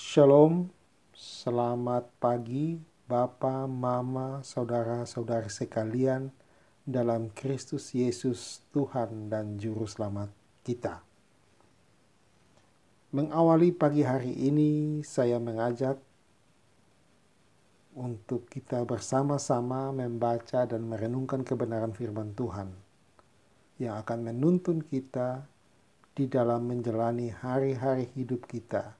Shalom, selamat pagi Bapak, Mama, Saudara-saudari sekalian dalam Kristus Yesus Tuhan dan Juru Selamat kita. Mengawali pagi hari ini saya mengajak untuk kita bersama-sama membaca dan merenungkan kebenaran firman Tuhan yang akan menuntun kita di dalam menjalani hari-hari hidup kita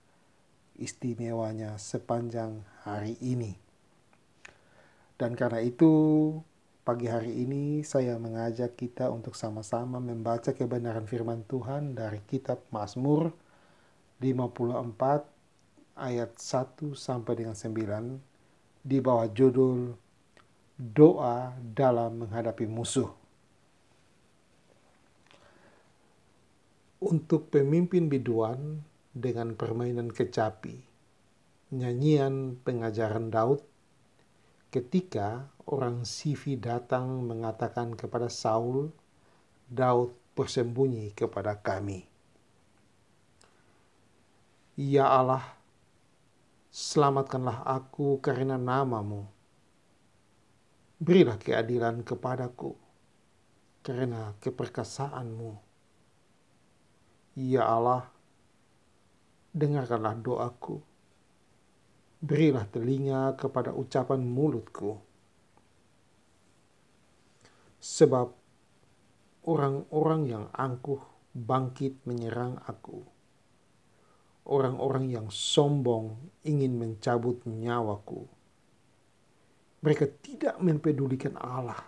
istimewanya sepanjang hari ini. Dan karena itu, pagi hari ini saya mengajak kita untuk sama-sama membaca kebenaran firman Tuhan dari kitab Mazmur 54 ayat 1 sampai dengan 9 di bawah judul Doa dalam menghadapi musuh. Untuk pemimpin biduan dengan permainan kecapi, nyanyian pengajaran Daud ketika orang Sifi datang mengatakan kepada Saul, Daud bersembunyi kepada kami. Ya Allah, selamatkanlah aku karena namamu. Berilah keadilan kepadaku karena keperkasaanmu. Ya Allah, dengarkanlah doaku. Berilah telinga kepada ucapan mulutku. Sebab orang-orang yang angkuh bangkit menyerang aku. Orang-orang yang sombong ingin mencabut nyawaku. Mereka tidak mempedulikan Allah.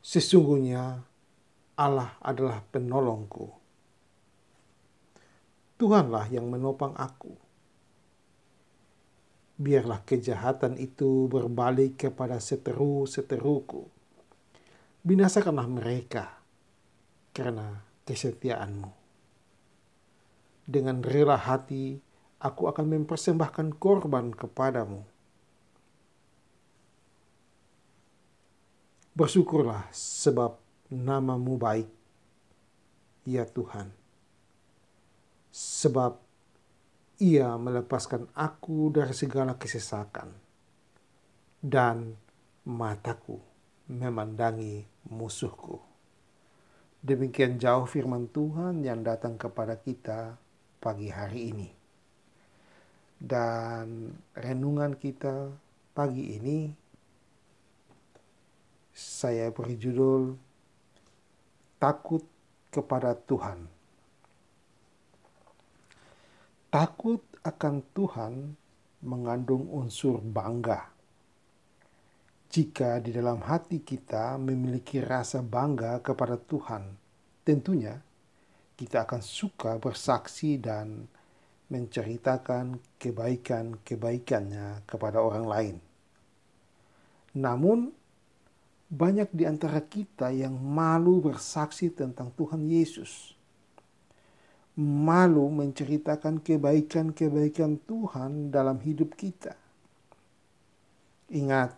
Sesungguhnya Allah adalah penolongku Tuhanlah yang menopang aku. Biarlah kejahatan itu berbalik kepada seteru-seteruku. Binasakanlah mereka karena kesetiaanmu. Dengan rela hati, aku akan mempersembahkan korban kepadamu. Bersyukurlah sebab namamu baik, ya Tuhan sebab ia melepaskan aku dari segala kesesakan dan mataku memandangi musuhku. Demikian jauh firman Tuhan yang datang kepada kita pagi hari ini. Dan renungan kita pagi ini saya beri judul Takut kepada Tuhan. Takut akan Tuhan mengandung unsur bangga. Jika di dalam hati kita memiliki rasa bangga kepada Tuhan, tentunya kita akan suka bersaksi dan menceritakan kebaikan-kebaikannya kepada orang lain. Namun, banyak di antara kita yang malu bersaksi tentang Tuhan Yesus malu menceritakan kebaikan-kebaikan Tuhan dalam hidup kita. Ingat,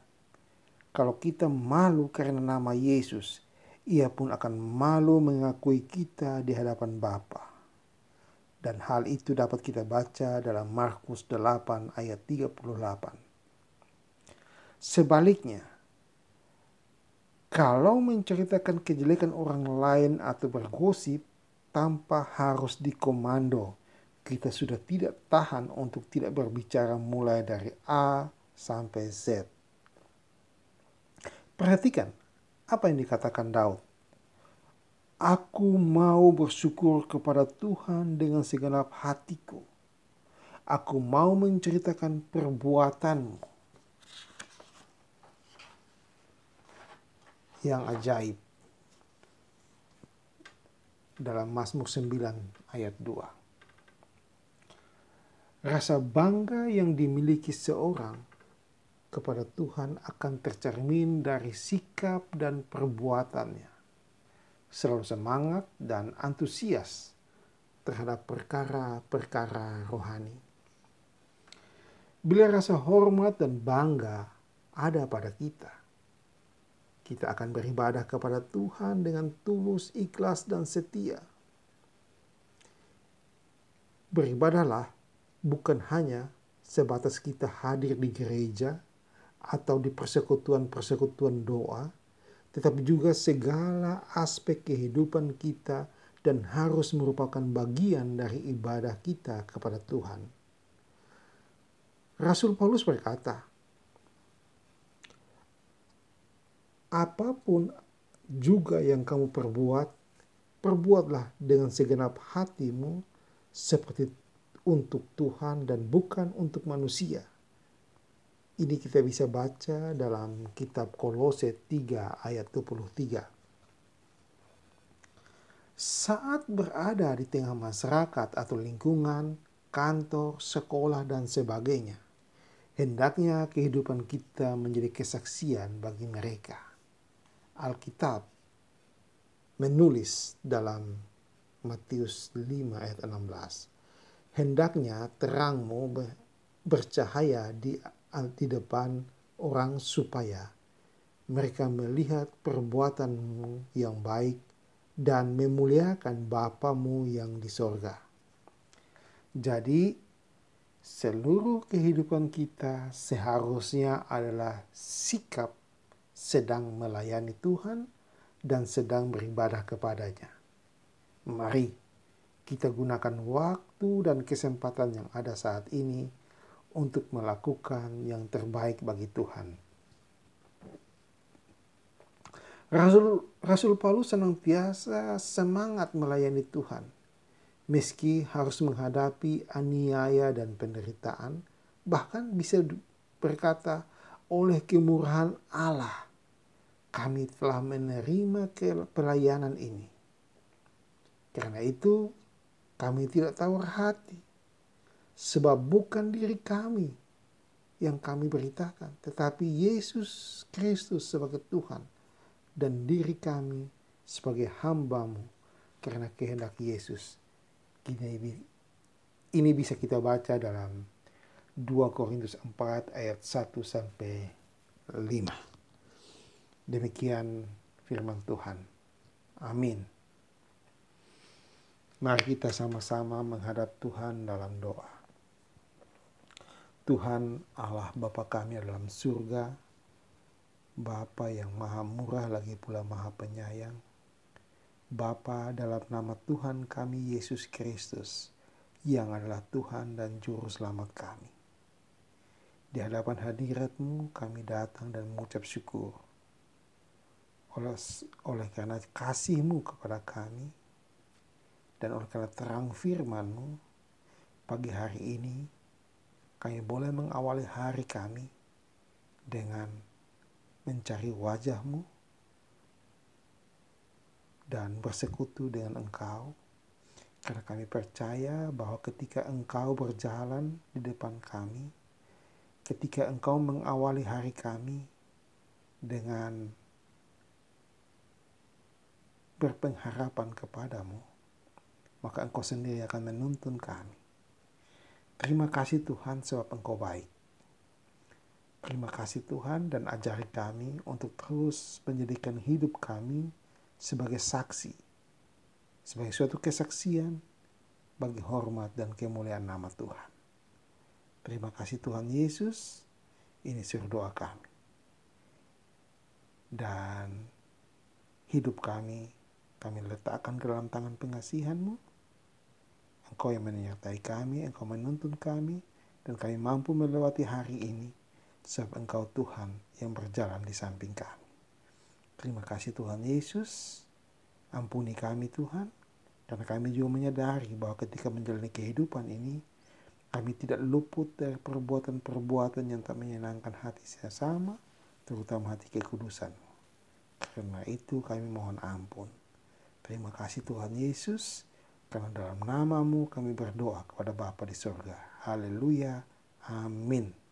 kalau kita malu karena nama Yesus, ia pun akan malu mengakui kita di hadapan Bapa. Dan hal itu dapat kita baca dalam Markus 8 ayat 38. Sebaliknya, kalau menceritakan kejelekan orang lain atau bergosip, tanpa harus dikomando. Kita sudah tidak tahan untuk tidak berbicara mulai dari A sampai Z. Perhatikan apa yang dikatakan Daud. Aku mau bersyukur kepada Tuhan dengan segenap hatiku. Aku mau menceritakan perbuatanmu yang ajaib dalam Mazmur 9 ayat 2. Rasa bangga yang dimiliki seorang kepada Tuhan akan tercermin dari sikap dan perbuatannya. Selalu semangat dan antusias terhadap perkara-perkara rohani. Bila rasa hormat dan bangga ada pada kita, kita akan beribadah kepada Tuhan dengan tulus, ikhlas, dan setia. Beribadahlah bukan hanya sebatas kita hadir di gereja atau di persekutuan-persekutuan doa, tetapi juga segala aspek kehidupan kita dan harus merupakan bagian dari ibadah kita kepada Tuhan. Rasul Paulus berkata, "Apa pun juga yang kamu perbuat, perbuatlah dengan segenap hatimu seperti untuk Tuhan dan bukan untuk manusia." Ini kita bisa baca dalam kitab Kolose 3 ayat 23. Saat berada di tengah masyarakat atau lingkungan, kantor, sekolah, dan sebagainya, hendaknya kehidupan kita menjadi kesaksian bagi mereka. Alkitab menulis dalam Matius 5 ayat 16. Hendaknya terangmu bercahaya di di depan orang supaya mereka melihat perbuatanmu yang baik dan memuliakan Bapamu yang di sorga. Jadi, seluruh kehidupan kita seharusnya adalah sikap sedang melayani Tuhan dan sedang beribadah kepadanya. Mari kita gunakan waktu dan kesempatan yang ada saat ini untuk melakukan yang terbaik bagi Tuhan. Rasul, Rasul Paulus senantiasa semangat melayani Tuhan, meski harus menghadapi aniaya dan penderitaan, bahkan bisa berkata, oleh kemurahan Allah, kami telah menerima pelayanan ini. Karena itu, kami tidak tahu hati Sebab bukan diri kami yang kami beritakan, tetapi Yesus Kristus sebagai Tuhan dan diri kami sebagai hambamu karena kehendak Yesus. Ini bisa kita baca dalam 2 Korintus 4 ayat 1 sampai 5. Demikian firman Tuhan. Amin. Mari kita sama-sama menghadap Tuhan dalam doa. Tuhan Allah Bapa kami dalam surga, Bapa yang maha murah lagi pula maha penyayang, Bapa dalam nama Tuhan kami Yesus Kristus, yang adalah Tuhan dan Juru Selamat kami. Di hadapan hadiratmu kami datang dan mengucap syukur. Oleh, oleh karena kasihmu kepada kami, dan oleh karena terang firmanmu, pagi hari ini kami boleh mengawali hari kami dengan mencari wajahmu dan bersekutu dengan engkau. Karena kami percaya bahwa ketika engkau berjalan di depan kami ketika engkau mengawali hari kami dengan berpengharapan kepadamu maka engkau sendiri akan menuntun kami Terima kasih Tuhan sebab Engkau baik. Terima kasih Tuhan dan ajari kami untuk terus menjadikan hidup kami sebagai saksi, sebagai suatu kesaksian bagi hormat dan kemuliaan nama Tuhan. Terima kasih Tuhan Yesus, ini suruh doa kami. Dan hidup kami, kami letakkan ke dalam tangan pengasihanmu, Engkau yang menyertai kami, Engkau menuntun kami, dan kami mampu melewati hari ini, sebab Engkau Tuhan yang berjalan di samping kami. Terima kasih Tuhan Yesus, ampuni kami Tuhan, karena kami juga menyadari bahwa ketika menjalani kehidupan ini, kami tidak luput dari perbuatan-perbuatan yang tak menyenangkan hati sesama, terutama hati kekudusan. Karena itu kami mohon ampun. Terima kasih Tuhan Yesus. Karena dalam namamu kami berdoa kepada Bapa di surga. Haleluya. Amin.